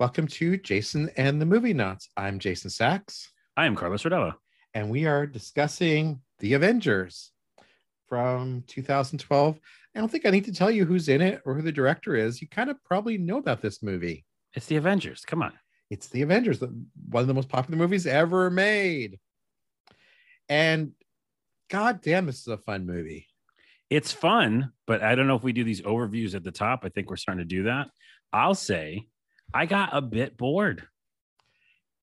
Welcome to Jason and the Movie Nuts. I'm Jason Sachs, I am Carlos Rodella. and we are discussing The Avengers from 2012. I don't think I need to tell you who's in it or who the director is. You kind of probably know about this movie. It's the Avengers. Come on. It's The Avengers, one of the most popular movies ever made. And god damn, this is a fun movie. It's fun, but I don't know if we do these overviews at the top. I think we're starting to do that. I'll say I got a bit bored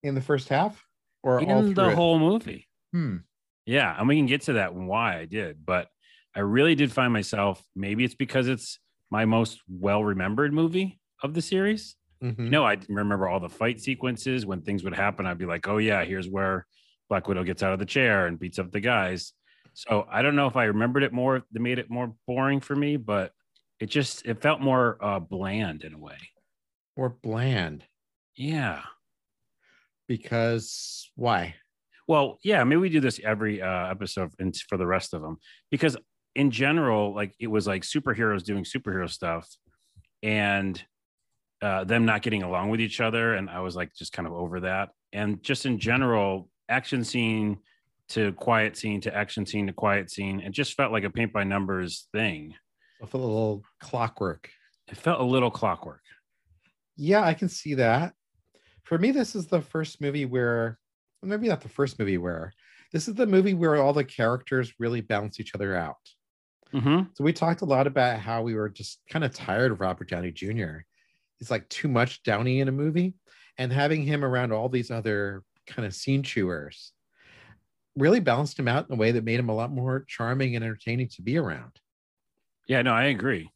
In the first half or in the it? whole movie. Hmm. Yeah, and we can get to that and why I did, but I really did find myself maybe it's because it's my most well remembered movie of the series. Mhm. You know, I remember all the fight sequences when things would happen. I'd be like, oh, yeah, here's where Black Widow gets out of the chair and beats up the guys. So I don't know if I remembered it more, that made it more boring for me, but it just, it felt more uh, bland in a way. Or bland. Yeah. Because why? Well, yeah, maybe we do this every uh, episode and for the rest of them because in general, like it was like superheroes doing superhero stuff and uh, them not getting along with each other. And I was like, just kind of over that. And just in general, action scene to quiet scene to action scene to quiet scene, it just felt like a paint by numbers thing. Of a little clockwork. It felt a little clockwork. Yeah, I can see that. For me, this is the first movie where, maybe not the first movie where, this is the movie where all the characters really balance each other out. hmm So we talked a lot about how we were just kind of tired of Robert Downey Jr. It's like too much Downey in a movie, and having him around all these other kind of scene chewers really balanced him out in a way that made him a lot more charming and entertaining to be around. Yeah, no, I agree.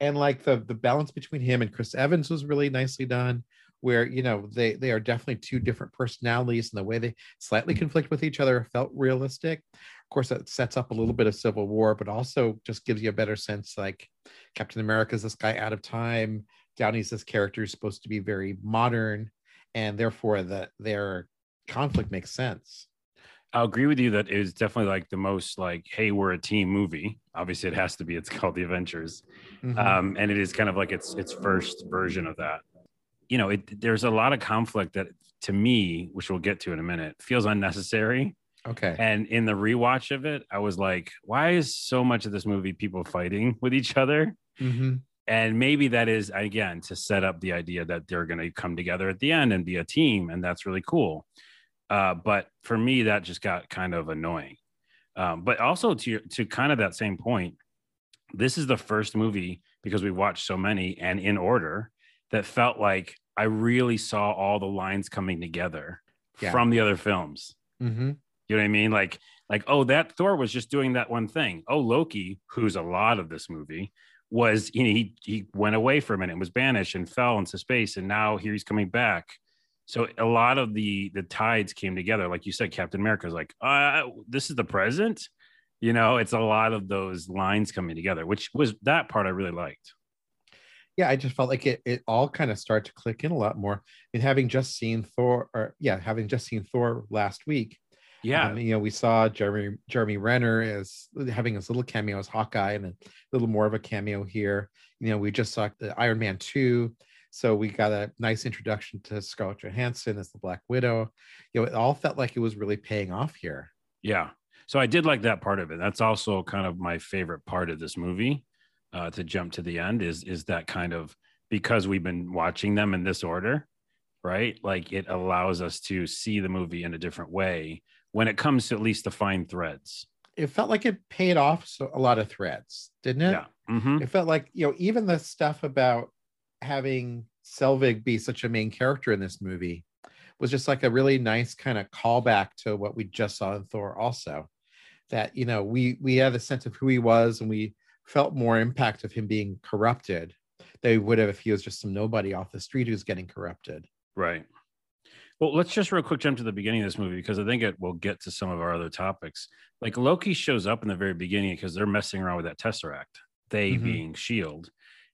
And like the the balance between him and Chris Evans was really nicely done where you know they they are definitely two different personalities and the way they slightly mm-hmm. conflict with each other felt realistic. Of course that sets up a little bit of civil war but also just gives you a better sense like captain america is this guy out of time. Downey's this character is supposed to be very modern and therefore that their conflict makes sense I'll agree with you that it was definitely like the most like, hey, we're a team movie. Obviously, it has to be. It's called The Avengers, Mhm. um, and it is kind of like its its first version of that. You know, it there's a lot of conflict that to me, which we'll get to in a minute, feels unnecessary. okay And in the rewatch of it, I was like, why is so much of this movie people fighting with each other? Mhm. And maybe that is again to set up the idea that they're going to come together at the end and be a team, and that's really cool. Uh, but for me, that just got kind of annoying. Um, but also to your, to kind of that same point, this is the first movie because we watched so many and in order that felt like I really saw all the lines coming together Yeah. from the other films. Mhm. You know what I mean? Like, like, oh, that Thor was just doing that one thing. Oh, Loki, who's a lot of this movie, was you know, he he went away for a minute, was banished and fell into space, and now here he's coming back. So a lot of the the tides came together. Like you said, Captain America's like, uh, this is the present. You know, it's a lot of those lines coming together, which was that part I really liked. yeah, I just felt like it it all kind of started to click in a lot more. And having just seen Thor, or yeah, having just seen Thor last week, Yeah, um, you know, we saw Jeremy Jeremy Renner as having his little cameo as Hawkeye, and a little more of a cameo here. You know, we just saw the Iron Man two, so we got a nice introduction to Scarlett Johansson as the Black Widow. You know, it all felt like it was really paying off here. Yeah. So I did like that part of it. That's also kind of my favorite part of this movie. Uh, to jump to the end is is that kind of because we've been watching them in this order, right? Like it allows us to see the movie in a different way when it comes to at least the fine threads. It felt like it paid off so a lot of threads, didn't it? Yeah. hmm it felt like you know even the stuff about having Selvig be such a main character in this movie was just like a really nice kind of callback to what we just saw in Thor also that you know we we had a sense of who he was and we felt more impact of him being corrupted than we would have if he was just some nobody off the street who's getting corrupted Right. Well, let's just real quick jump to the beginning of this movie because I think it will get to some of our other topics. Like Loki shows up in the very beginning because they're messing around with that Tesseract, they Mhm. being Shield.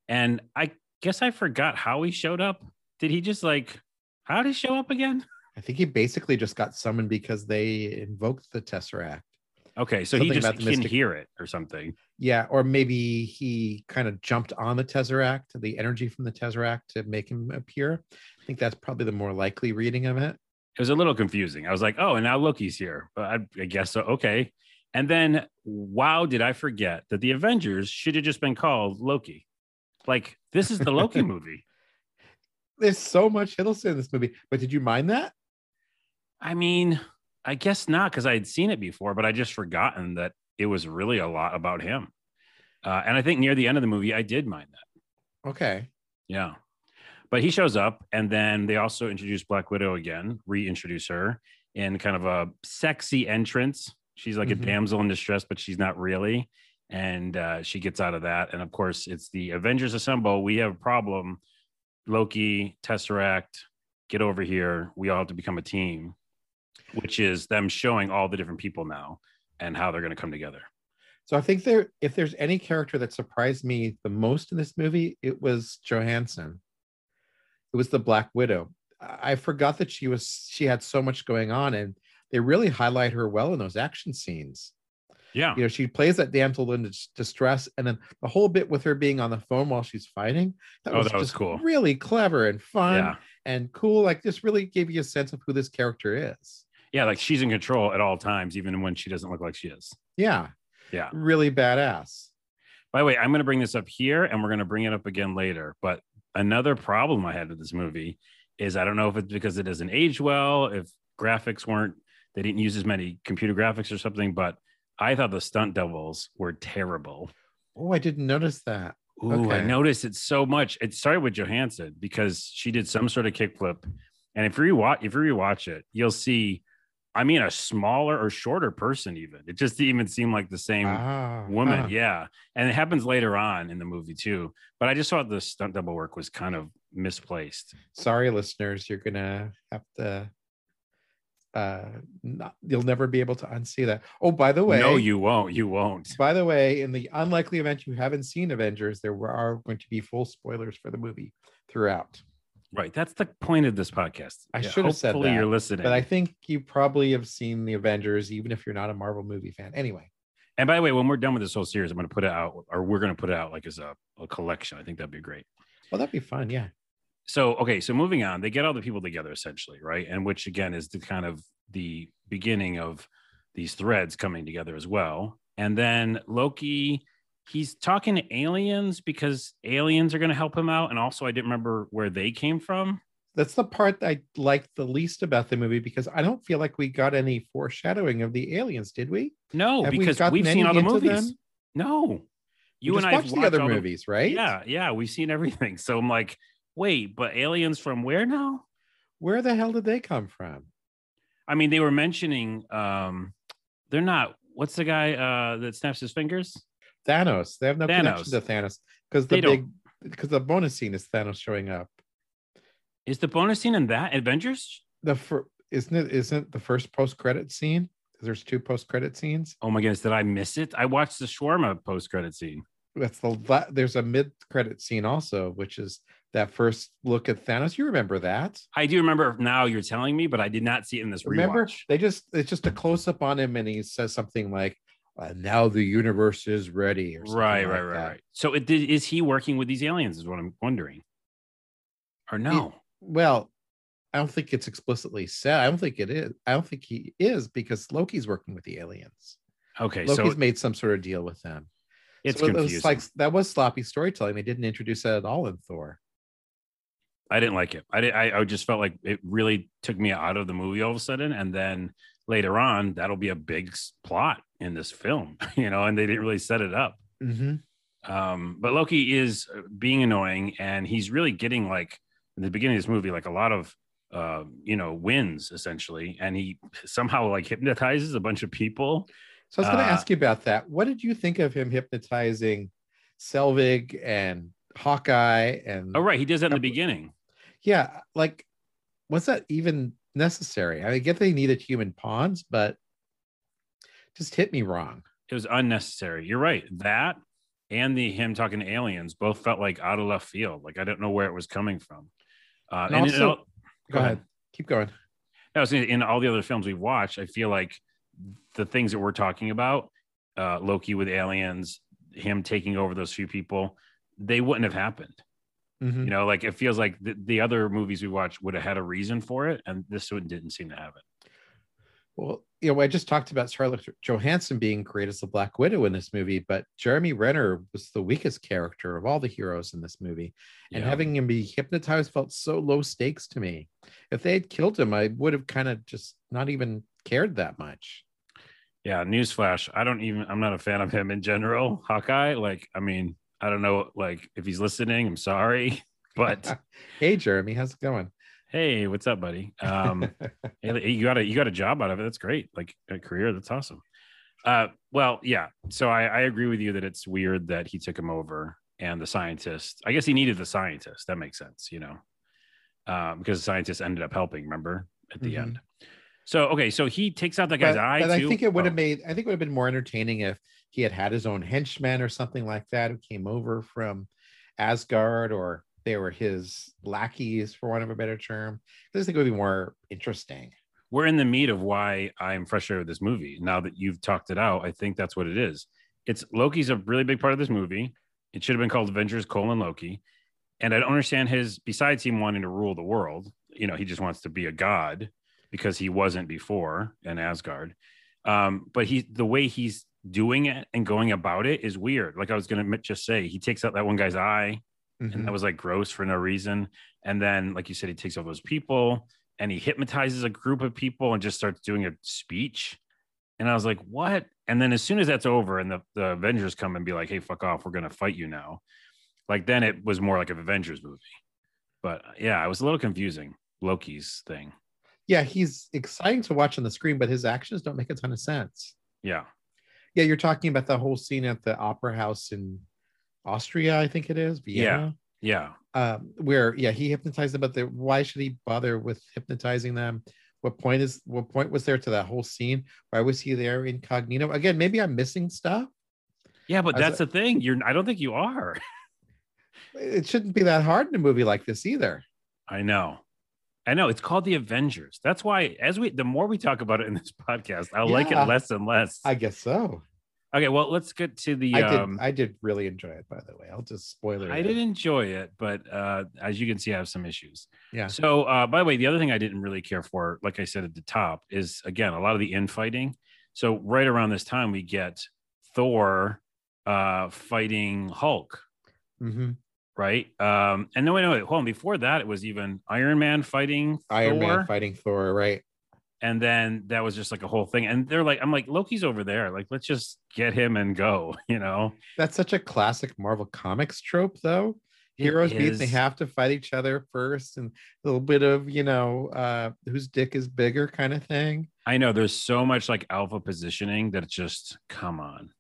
And I guess I forgot how he showed up. Did he just like how did he show up again? I think he basically just got summoned because they invoked the Tesseract Okay, so he just can hear it or something. Yeah, or maybe he kind of jumped on the Tesseract, the energy from the Tesseract to make him appear. I think that's probably the more likely reading of it. It was a little confusing. I was like, oh, and now Loki's here. But I, I guess so. Okay. And then, wow, did I forget that the Avengers should have just been called Loki? Like, this is the Loki movie. There's so much Hiddleston in this movie, but did you mind that? I mean, I guess not because I had seen it before, but I just forgotten that it was really a lot about him. Uh, and I think near the end of the movie, I did mind that. Okay. Yeah. But he shows up, and then they also introduce Black Widow again, reintroduce her in kind of a sexy entrance. She's like Mhm. a damsel in distress, but she's not really. And uh, she gets out of that. And of course, it's the Avengers Assemble. We have a problem. Loki, Tesseract, get over here. We all have to become a team, which is them showing all the different people now and how they're going to come together. So I think there, if there's any character that surprised me the most in this movie, it was Johansson. It was the Black Widow. I forgot that she was she had so much going on, and they really highlight her well in those action scenes. Yeah. You know, she plays that damsel in distress, and then the whole bit with her being on the phone while she's fighting. That Oh, was that was just cool. Really clever and fun Yeah. and cool. Like this really gave you a sense of who this character is. Yeah. Like she's in control at all times, even when she doesn't look like she is. Yeah, Yeah. really badass. By the way, I'm going to bring this up here and we're going to bring it up again later. But another problem I had with this movie is I don't know if it's because it doesn't age well, if graphics weren't, they didn't use as many computer graphics or something, but I thought the stunt doubles were terrible. Oh, I didn't notice that. Ooh, I noticed it so much. It started with Johansson because she did some sort of kickflip. And if you rewatch, if you rewatch it, you'll see, I mean, a smaller or shorter person, even. It just didn't even seem like the same Ah, woman huh. yeah and it happens later on in the movie too but i just thought the stunt double work was kind of misplaced Sorry, listeners, you're gonna have to. Uh, not, you'll never be able to unsee that. Oh, by the way, no you won't you won't By the way, in the unlikely event you haven't seen Avengers, there are going to be full spoilers for the movie throughout. right that's the point of this podcast I Yeah, should have said that, you're listening But I think you probably have seen the Avengers, even if you're not a Marvel movie fan. Anyway, and by the way when we're done with this whole series i'm going to put it out or we're going to put it out like as a, a collection i think that'd be great well, that'd be fun. Yeah. So okay so moving on they get all the people together essentially right? And which again is the kind of the beginning of these threads coming together as well. And then loki he's talking to aliens because aliens are going to help him out. And also i didn't remember where they came from. That's the part I liked the least about the movie because I don't feel like we got any foreshadowing of the aliens, did we? no Have we because gotten we've seen all the movies. them? no. You We and i watched the other movies, right? yeah yeah we've seen everything. So i'm like wait but aliens from where now Where the hell did they come from? I mean, they were mentioning um they're not what's the guy uh that snaps his fingers? Thanos. They have no connection Thanos. to Thanos because the They big because the bonus scene is Thanos showing up. Is the bonus scene in that Avengers? The fir- isn't it isn't the first post credit scene? There's two post credit scenes. Oh my goodness, did I miss it? I watched the shawarma post credit scene. That's the la- there's a mid credit scene also, which is that first look at Thanos. You remember that? I do remember now you're telling me, but I did not see it in this Remember rewatch. they just it's just a close up on him and he says something like, uh, "Now the universe is ready." Or something Right, like right, right, that. right. So it did, is he working with these aliens? Is what I'm wondering. Or no? Well, I don't think it's explicitly said. I don't think it is. I don't think he is because Loki's working with the aliens. Okay, Loki's so made some sort of deal with them. It's So it confusing. was like that was sloppy storytelling. They didn't introduce that at all in Thor. I didn't like it. I did, I, I just felt like it really took me out of the movie all of a sudden, and then later on, that'll be a big plot in this film, you know. And they didn't really set it up. Mm-hmm. Um, but Loki is uh, being annoying, and he's really getting like in the beginning of this movie, like a lot of uh, you know wins essentially, and he somehow like hypnotizes a bunch of people. So I was going to Uh, ask you about that. What did you think of him hypnotizing Selvig and Hawkeye? And Oh, right, he does that in the beginning. yeah, like was that even necessary? I mean get they needed human pawns, but just hit me wrong. It was unnecessary. You're right. That and the him talking to aliens both felt like out of left field. Like I don't know where it was coming from. Uh, And and, also- all- Go, ahead. keep going. No, I was in all the other films we've watched, I feel like the things that we're talking about, uh, Loki with aliens, him taking over those few people, they wouldn't have happened. Mhm. You know, like it feels like the, the other movies we watched would have had a reason for it, and this one didn't seem to have it. Well, you know, I just talked about Scarlett Johansson being great as the Black Widow in this movie, but Jeremy Renner was the weakest character of all the heroes in this movie. And Yeah. having him be hypnotized felt so low stakes to me. If they had killed him, I would have kind of just not even cared that much. Yeah, newsflash. I don't even I'm not a fan of him in general. Hawkeye, like, I mean, I don't know, like if he's listening, I'm sorry. But hey, Jeremy, how's it going? hey, what's up, buddy? Um you got a you got a job out of it. That's great. Like a career, that's awesome. Uh well, yeah. So I, I agree with you that it's weird that he took him over and the scientist. I guess he needed the scientist. That makes sense, you know. Uh, because the scientist ended up helping, remember, at the Mhm. end. So okay, so he takes out that guy's but, eye. but I think it would have Oh. made I think it would have been more entertaining if he had had his own henchmen or something like that who came over from Asgard or they were his lackeys for want of a better term. I just think it would be more interesting. we're in the meat of why I'm frustrated with this movie. Now that you've talked it out, I think that's what it is. It's Loki's a really big part of this movie. It should have been called Avengers colon Loki. And I don't understand his besides him wanting to rule the world, you know, he just wants to be a god because he wasn't before in Asgard. Um, but he the way he's doing it and going about it is weird. Like I was gonna just say, he takes out that one guy's eye Mhm. and that was like gross for no reason. And then, like you said, he takes all those people and he hypnotizes a group of people and just starts doing a speech. And I was like, what? And then as soon as that's over and the, the Avengers come and be like, hey, fuck off, we're gonna fight you now. Like then it was more like an Avengers movie. But yeah, it was a little confusing. Loki's thing. Yeah, he's exciting to watch on the screen, but his actions don't make a ton of sense. Yeah. Yeah, you're talking about the whole scene at the opera house in Austria, I think it is, Vienna. Yeah. um, where yeah he hypnotized them but the, why should he bother with hypnotizing them what point is what point was there to that whole scene why was he there incognito again maybe i'm missing stuff Yeah, but As that's the thing. You're I don't think you are. it shouldn't be that hard in a movie like this either I know. I know it's called the Avengers. That's why as we the more we talk about it in this podcast, I like it less and less. i guess so Okay, well, let's get to the. i did um, i did really enjoy it by the way i'll just spoil it I did enjoy it, but uh, as you can see, I have some issues. Yeah. So, uh, by the way, the other thing I didn't really care for, like I said at the top, is again a lot of the infighting. So, right around this time, we get Thor uh, fighting Hulk, Mhm. Right? Um, and no, wait, no, wait, hold on. Before that, it was even Iron Man fighting iron Thor, man fighting thor right and then that was just like a whole thing. And they're like, I'm like, Loki's over there. Like, let's just get him and go. You know? that's such a classic marvel comics trope though It heroes meet they have to fight each other first and a little bit of you know uh whose dick is bigger kind of thing I know there's so much like alpha positioning that it's just come on,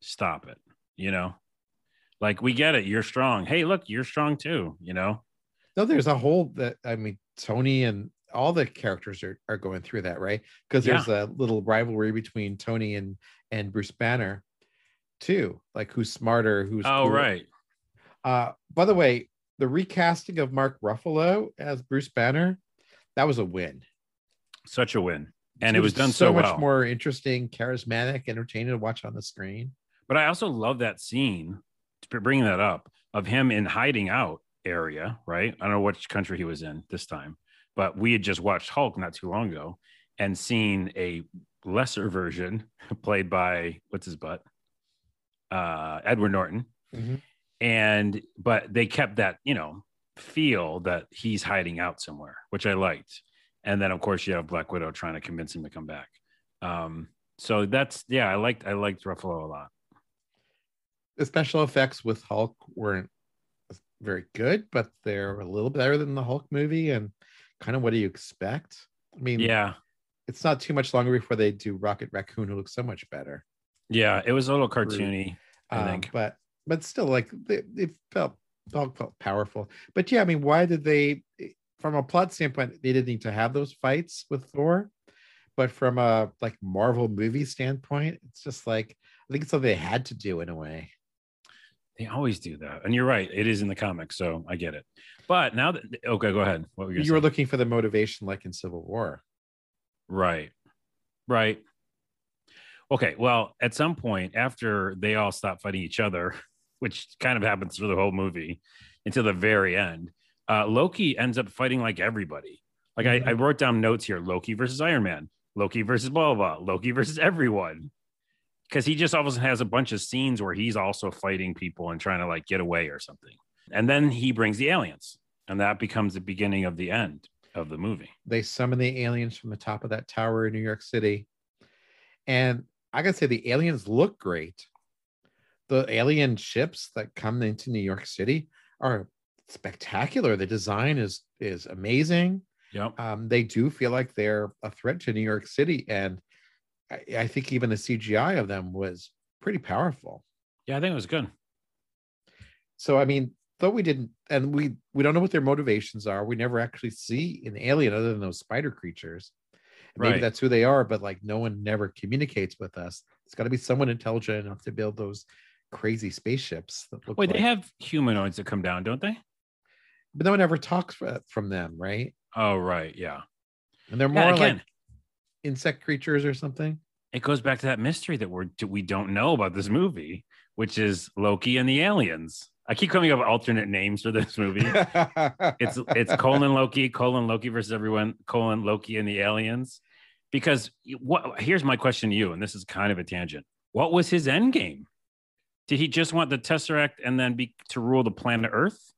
stop it. You know, like we get it. You're strong. Hey, look, you're strong too. You know, No, there's a whole that I mean, Tony and all the characters are, are going through that, right? Because there's a little rivalry between Tony and and Bruce Banner, too. Like who's smarter, who's oh cooler. right, Uh, by the way, the recasting of Mark Ruffalo as Bruce Banner, that was a win. such a win, and it He was done so, much well. more interesting, charismatic, entertaining to watch on the screen. But I also love that scene. Bringing that up of him in hiding out area, right? I don't know which country he was in this time, but we had just watched Hulk not too long ago and seen a lesser version played by what's his butt, uh, Edward Norton. Mhm. and but they kept that you know feel that he's hiding out somewhere which i liked and then of course you have black widow trying to convince him to come back um so that's yeah i liked i liked ruffalo a lot The special effects with Hulk weren't very good, but they're a little better than the Hulk movie. And kind of what do you expect? I mean, yeah it's not too much longer before they do Rocket Raccoon, who looks so much better. yeah it was a little cartoony i Um, think but but still, like it, it felt Hulk felt powerful. But yeah, I mean, why did they? From a plot standpoint, they didn't need to have those fights with Thor. But from a like Marvel movie standpoint, it's just like I think it's something they had to do in a way. They always do that and you're right it is in the comics so i get it but now that okay go ahead what were you, You were looking for the motivation, like in Civil War. right right Okay, well, at some point after they all stop fighting each other, which kind of happens through the whole movie until the very end, uh, Loki ends up fighting like everybody. Like I, I wrote down notes here: Loki versus Iron Man, Loki versus blah blah, blah Loki versus everyone. Because he just always has a bunch of scenes where he's also fighting people and trying to like get away or something. And then he brings the aliens, and that becomes the beginning of the end of the movie. They summon the aliens from the top of that tower in New York City. And I gotta say, the aliens look great. The alien ships that come into New York City are spectacular. The design is is amazing. Yep. Um, they do feel like they're a threat to New York City, and I, I think even the CGI of them was pretty powerful. Yeah, I think it was good. So I mean, though we didn't, and we we don't know what their motivations are. We never actually see an alien other than those spider creatures. Maybe Right. that's who they are, but like no one never communicates with us. It's got to be someone intelligent enough to build those crazy spaceships. That look Wait, like, they have humanoids that come down, don't they? but no one ever talks from them, right? Oh, right. Yeah. And they're more Yeah, like insect creatures or something. It goes back to that mystery that we're we don't know about this movie, which is Loki and the aliens. I keep coming up with alternate names for this movie. it's it's colon Loki, colon Loki versus everyone, colon Loki and the aliens. Because what here's my question to you, and this is kind of a tangent. What was his end game? Did he just want the Tesseract and then be to rule the planet Earth?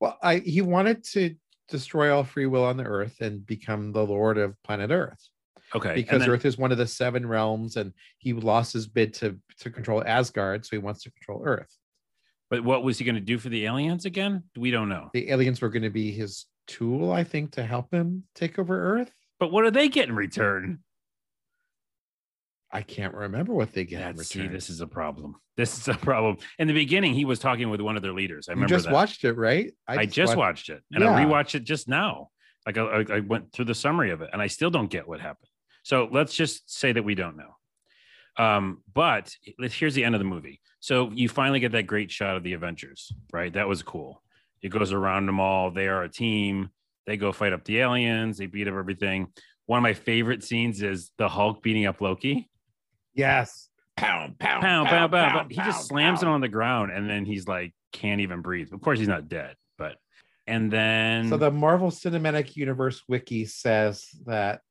well, I he wanted to destroy all free will on the Earth and become the lord of planet Earth Okay. because then- Earth is one of the seven realms, and he lost his bid to to control Asgard, so he wants to control Earth. but what was he going to do for the aliens again? We don't know. The aliens were going to be his tool, I think, to help him take over Earth. But what do they get in return? I can't remember what they get in Yeah, see, return. this is a problem. This is a problem. In the beginning, he was talking with one of their leaders. I you remember just that. watched it, right? I just watched it and Yeah. I rewatched it just now. Like I, I- I went through the summary of it and I still don't get what happened. So let's just say that we don't know. Um, but here's the end of the movie. So you finally get that great shot of the Avengers, right? That was cool. It goes around them all. They are a team. They go fight up the aliens. They beat up everything. One of my favorite scenes is the Hulk beating up Loki. Yes. Pound, pound, Pound, pound, pound. But he just slams him on the ground and then he's like, can't even breathe. Of course, he's not dead, but and then So the Marvel Cinematic Universe wiki says that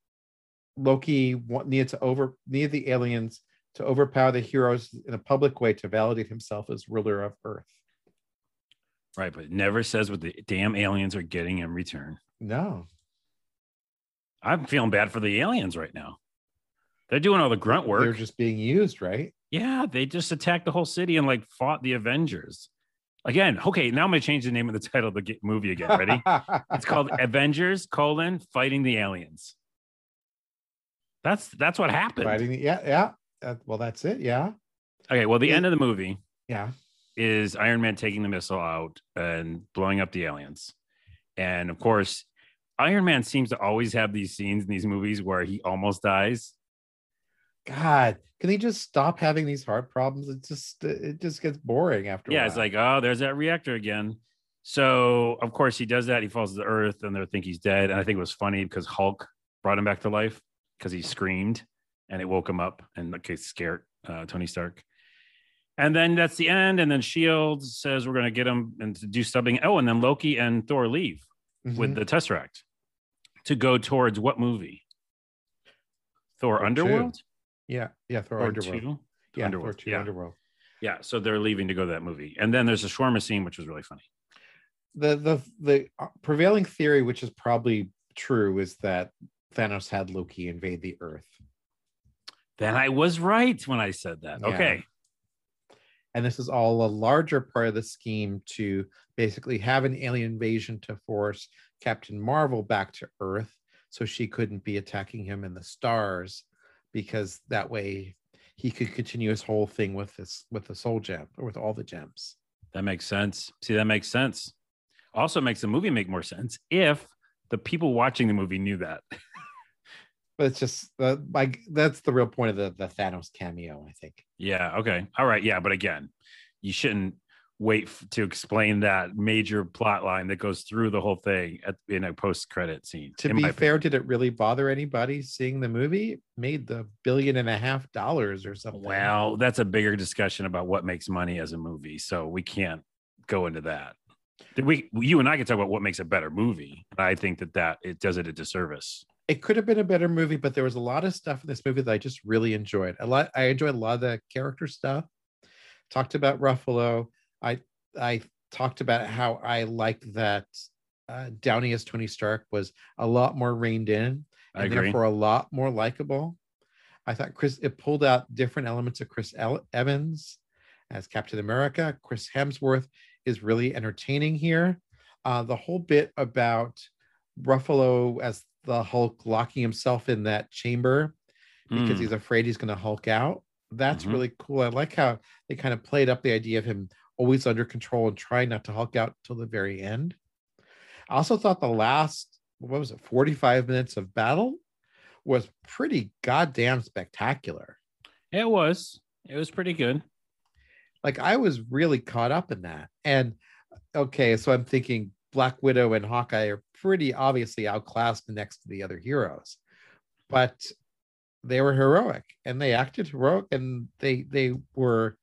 Loki needed to over needed the aliens to overpower the heroes in a public way to validate himself as ruler of Earth. Right, but it never says what the damn aliens are getting in return. No, I'm feeling bad for the aliens right now. They're doing all the grunt work. they're just being used, right? yeah, they just attacked the whole city and like fought the Avengers. Again, okay, now I'm gonna change the name of the title of the movie again. Ready? it's called Avengers: colon Fighting the Aliens. That's that's what happened. Fighting yeah, yeah. Uh, well, that's it. Yeah, Okay, well, the It- end of the movie yeah. is Iron Man taking the missile out and blowing up the aliens. And of course, Iron Man seems to always have these scenes in these movies where he almost dies. God, can he just stop having these heart problems? It just it just gets boring after. a Yeah, it's like, oh, there's that reactor again. So of course he does that. He falls to the earth, and they think he's dead. And I think it was funny because Hulk brought him back to life because he screamed and it woke him up and okay, scared uh, Tony Stark. And then that's the end. And then Shield says we're going to get him and to do something. Oh, and then Loki and Thor leave. with Mhm. the Tesseract to go towards what movie? Thor Thor Underworld? yeah, yeah. Thor Or Underworld. two? Yeah, Underworld, Thor two yeah. Underworld. Yeah, so they're leaving to go to that movie. And then there's a shawarma scene, which was really funny. the the the uh, prevailing theory, which is probably true, is that Thanos had Loki invade the Earth, Then I was right when I said that. Yeah. Okay. and this is all a larger part of the scheme to basically have an alien invasion to force Captain Marvel back to Earth, so she couldn't be attacking him in the stars, because that way he could continue his whole thing with this with the Soul Gem or with all the gems. That makes sense. See, that makes sense. Also makes the movie make more sense if the people watching the movie knew that. But it's just uh, like that's the real point of the the Thanos cameo, I think. Yeah. Okay. All right. Yeah. But again, you shouldn't. wait f- to explain that major plot line that goes through the whole thing at, in a post credit scene. To be fair, did it really bother anybody seeing the movie? It made the billion and a half dollars or something. Well, that's a bigger discussion about what makes money as a movie. So we can't go into that. Did we, you and I can talk about what makes a better movie. But I think that that it does it a disservice. it could have been a better movie, but there was a lot of stuff in this movie that I just really enjoyed. A lot, I enjoyed a lot of the character stuff. Talked about Ruffalo. I I talked about how I liked that uh, Downey as Tony Stark was a lot more reined in and therefore a lot more likable. I thought Chris it pulled out different elements of Chris El- Evans as Captain America. Chris Hemsworth is really entertaining here. Uh, the whole bit about Ruffalo as the Hulk locking himself in that chamber because Mm. he's afraid he's going to Hulk out. That's Mhm. really cool. I like how they kind of played up the idea of him always under control and trying not to Hulk out till the very end. I also thought the last, what was it, 45 minutes of battle was pretty goddamn spectacular. it was. It was pretty good. Like I was really caught up in that. And okay, so I'm thinking Black Widow and Hawkeye are pretty obviously outclassed next to the other heroes, but they were heroic and they acted heroic and they they were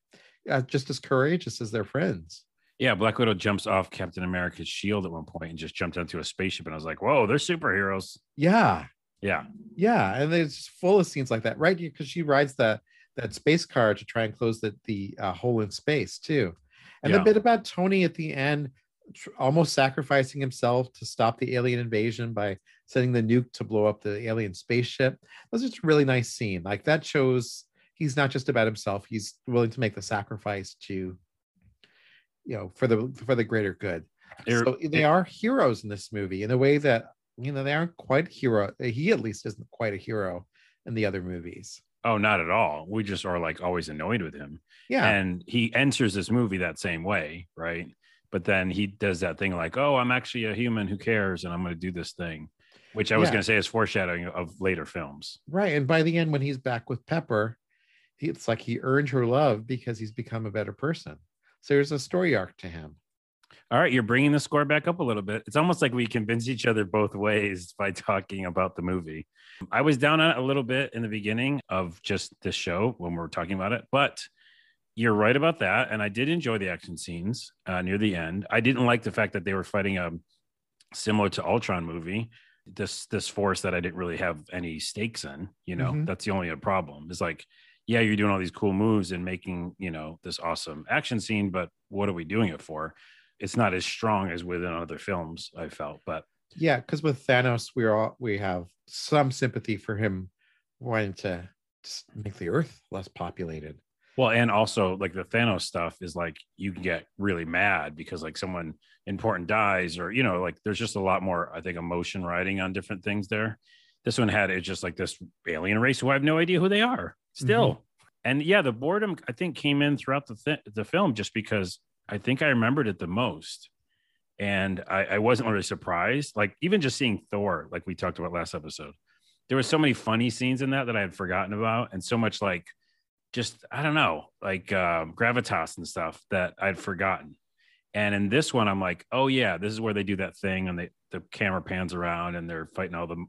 uh, just as courageous as their friends. Yeah, Black Widow jumps off Captain America's shield at one point and just jumped onto a spaceship. And I was like, whoa, they're superheroes. Yeah, Yeah. yeah, and it's full of scenes like that, right? Because she rides that that space car to try and close the the uh, hole in space too, and the bit about Tony at the end, tr- almost sacrificing himself to stop the alien invasion by sending the nuke to blow up the alien spaceship. That was just a really nice scene. Like that shows he's not just about himself; he's willing to make the sacrifice to, you know, for the for the greater good. So they are heroes in this movie in a way that you know they aren't quite hero. He at least isn't quite a hero in the other movies. Oh, not at all. We just are like always annoyed with him. Yeah, And he enters this movie that same way, right? But then he does that thing like, oh, I'm actually a human. Who cares? And I'm going to do this thing, which I was Yeah. going to say is foreshadowing of later films. right. And by the end, when he's back with Pepper, it's like he earned her love because he's become a better person. So there's a story arc to him. All right, you're bringing the score back up a little bit. It's almost like we convince each other both ways by talking about the movie. I was down on it a little bit in the beginning of just the show when we were talking about it, but you're right about that. And I did enjoy the action scenes uh, near the end. I didn't like the fact that they were fighting a similar to Ultron movie. This this force that I didn't really have any stakes in. You know, Mhm. that's the only problem. Is like, yeah, you're doing all these cool moves and making you know this awesome action scene, but what are we doing it for? It's not as strong as within other films. I felt, but Yeah, because with Thanos, we're all we have some sympathy for him wanting to just make the Earth less populated. Well, and also like the Thanos stuff is like you can get really mad because like someone important dies, or you know, like there's just a lot more, I think, emotion riding on different things there. This one had it just like this alien race who I have no idea who they are still. Mm-hmm. And yeah, the boredom I think came in throughout the th- the film just because I think I remembered it the most. And I, I wasn't really surprised. Like even just seeing Thor, like we talked about last episode, there were so many funny scenes in that that I had forgotten about, and so much like just I don't know, like um, gravitas and stuff that I'd forgotten. And in this one, I'm like, oh yeah, this is where they do that thing, and they the camera pans around and they're fighting all the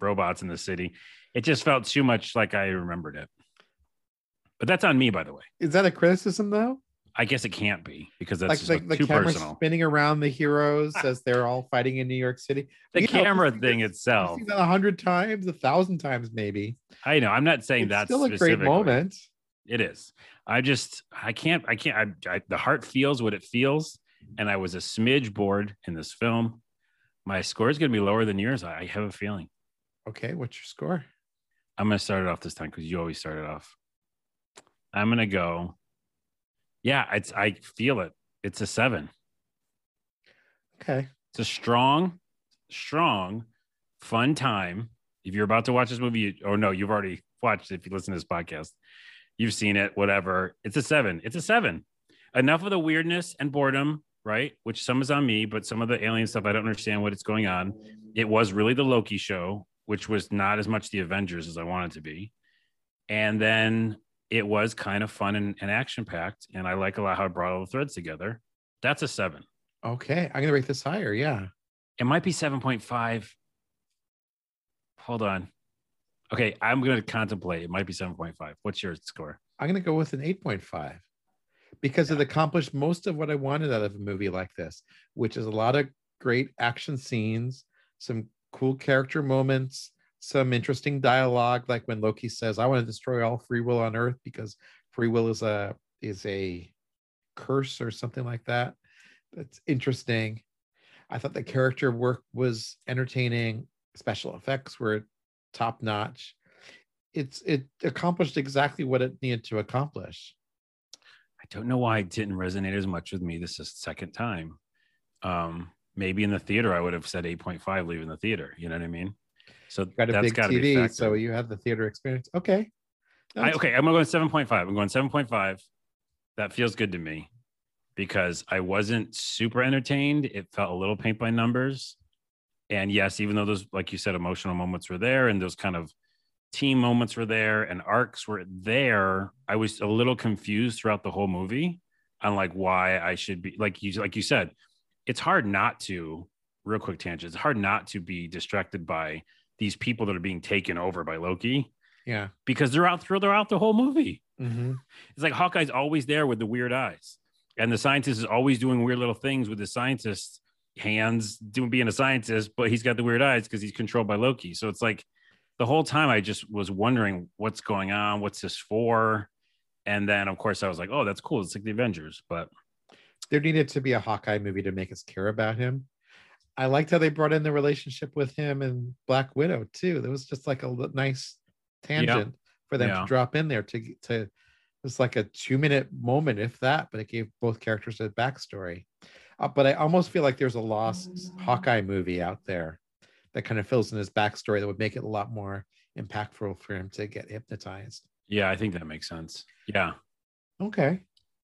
robots in the city. It just felt too much like I remembered it. But that's on me, by the way. Is that a criticism though? I guess it can't be because that's like just like like the too camera personal. spinning around the heroes as they're all fighting in New York City. The You camera we've thing itself. we've seen that a hundred times, a thousand times, maybe. I know. I'm not saying It's that's still a great moment. It is. I just I can't I can't I, I the heart feels what it feels, and I was a smidge bored in this film. My score is going to be lower than yours. I I have a feeling. Okay, what's your score? I'm going to start it off this time because you always start it off. I'm going to go. Yeah, it's I feel it. It's a seven. Okay. It's a strong, strong, fun time. If you're about to watch this movie, you, or no, you've already watched it. If you listen to this podcast, you've seen it. Whatever. It's a seven. It's a seven. Enough of the weirdness and boredom, right? Which some is on me, but some of the alien stuff I don't understand what it's going on. It was really the Loki show, which was not as much the Avengers as I wanted to be. And then it was kind of fun and, and action packed, and I like a lot how it brought all the threads together. That's a seven. Okay, I'm gonna rate this higher. Yeah, It might be seven point five. Hold on. Okay, I'm going to contemplate. It might be seven point five. What's your score? I'm gonna go with an 8.5 because it accomplished most of what I wanted out of a movie like this, which is a lot of great action scenes, some cool character moments, some interesting dialogue, like when Loki says, "I want to destroy all free will on Earth because free will is a is a curse or something like that." That's interesting. I thought the character work was entertaining. Special effects were top notch. It's it accomplished exactly what it needed to accomplish. I don't know why it didn't resonate as much with me this is the second time. Um, maybe in the theater I would have said 8.5 leaving the theater. You know what I mean? So Got a big to TV, so you have the theater experience. Okay. I, okay, I'm going 7.5. I'm going 7.5. That feels good to me because I wasn't super entertained. It felt a little paint by numbers. And yes, even though those, like you said, emotional moments were there and those kind of team moments were there and arcs were there, I was a little confused throughout the whole movie on like why I should be like you like you said, it's hard not to real quick tangent. It's hard not to be distracted by these people that are being taken over by Loki Yeah. because they're out throughout the whole movie. hmm It's like Hawkeye's always there with the weird eyes, and the scientist is always doing weird little things with the scientist's hands doing being a scientist, but he's got the weird eyes because he's controlled by Loki. So it's like the whole time I just was wondering what's going on, what's this for, and then of course I was like, oh, that's cool. It's like the Avengers, but There needed to be a Hawkeye movie to make us care about him. I liked how they brought in the relationship with him and Black Widow too. There was just like a nice tangent for them Yeah. to drop in there to to it's like a two minute moment, if that, but it gave both characters a backstory. Uh, but I almost feel like there's a lost Hawkeye movie out there that kind of fills in his backstory that would make it a lot more impactful for him to get hypnotized. yeah, I think that makes sense. Yeah, Okay.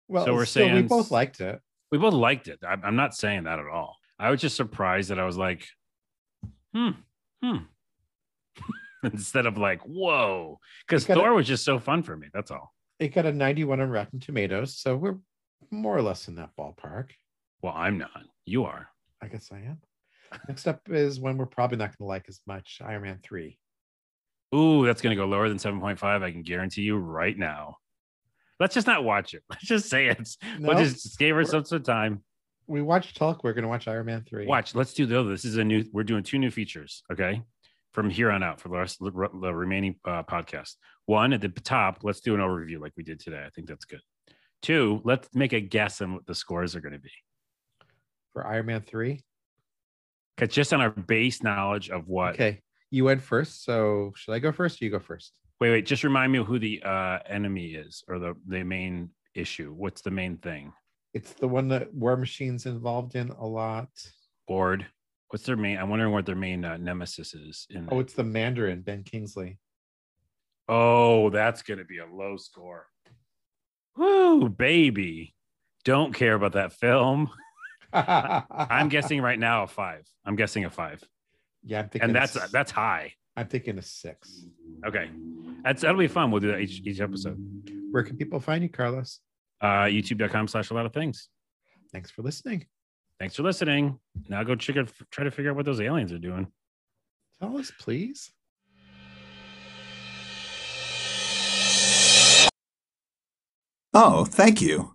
Well, So we're still, we both liked it. we both liked it. I'm not saying that at all. I was just surprised that I was like, hmm, hmm. Instead of like, whoa, because Thor was just so fun for me. That's all. It got a 91 on Rotten Tomatoes, so we're more or less in that ballpark. Well, I'm not. You are. I guess I am. Next up is one we're probably not going to like as much Iron Man 3. Ooh, that's going to go lower than 7.5. I can guarantee you right now. Let's just not watch it. Let's just say it. No, We'll just give we're- ourselves some time. We watched Talk, We're going to watch Iron Man 3. Watch. Let's do the other. This is a new, we're doing two new features. Okay. From here on out for the rest of the, the remaining uh, podcast. One at the top, let's do an overview like we did today. I think that's good. Two, let's make a guess on what the scores are going to be. For Iron Man 3. Because just on our base knowledge of what. Okay. You went first. So should I go first or you go first? Wait, wait. Just remind me who the uh, enemy is or the, the main issue. What's the main thing? It's the one that War Machine's involved in a lot. Board. What's their main? I'm wondering what their main uh, nemesis is. In Oh, it's the Mandarin, Ben Kingsley. oh, that's going to be a low score. Woo, baby. Don't care about that film. I'm I'm guessing right now a five. I'm guessing a five, Yeah, I'm thinking. and that's s- that's high. I'm thinking a six. Okay, that's that'll be fun. We'll do that each each episode. Where can people find you, Carlos? Uh, YouTube.com/slash a lot of things. Thanks for listening. Thanks for listening. Now go check out, try to figure out what those aliens are doing. Tell us, please. Oh, thank you.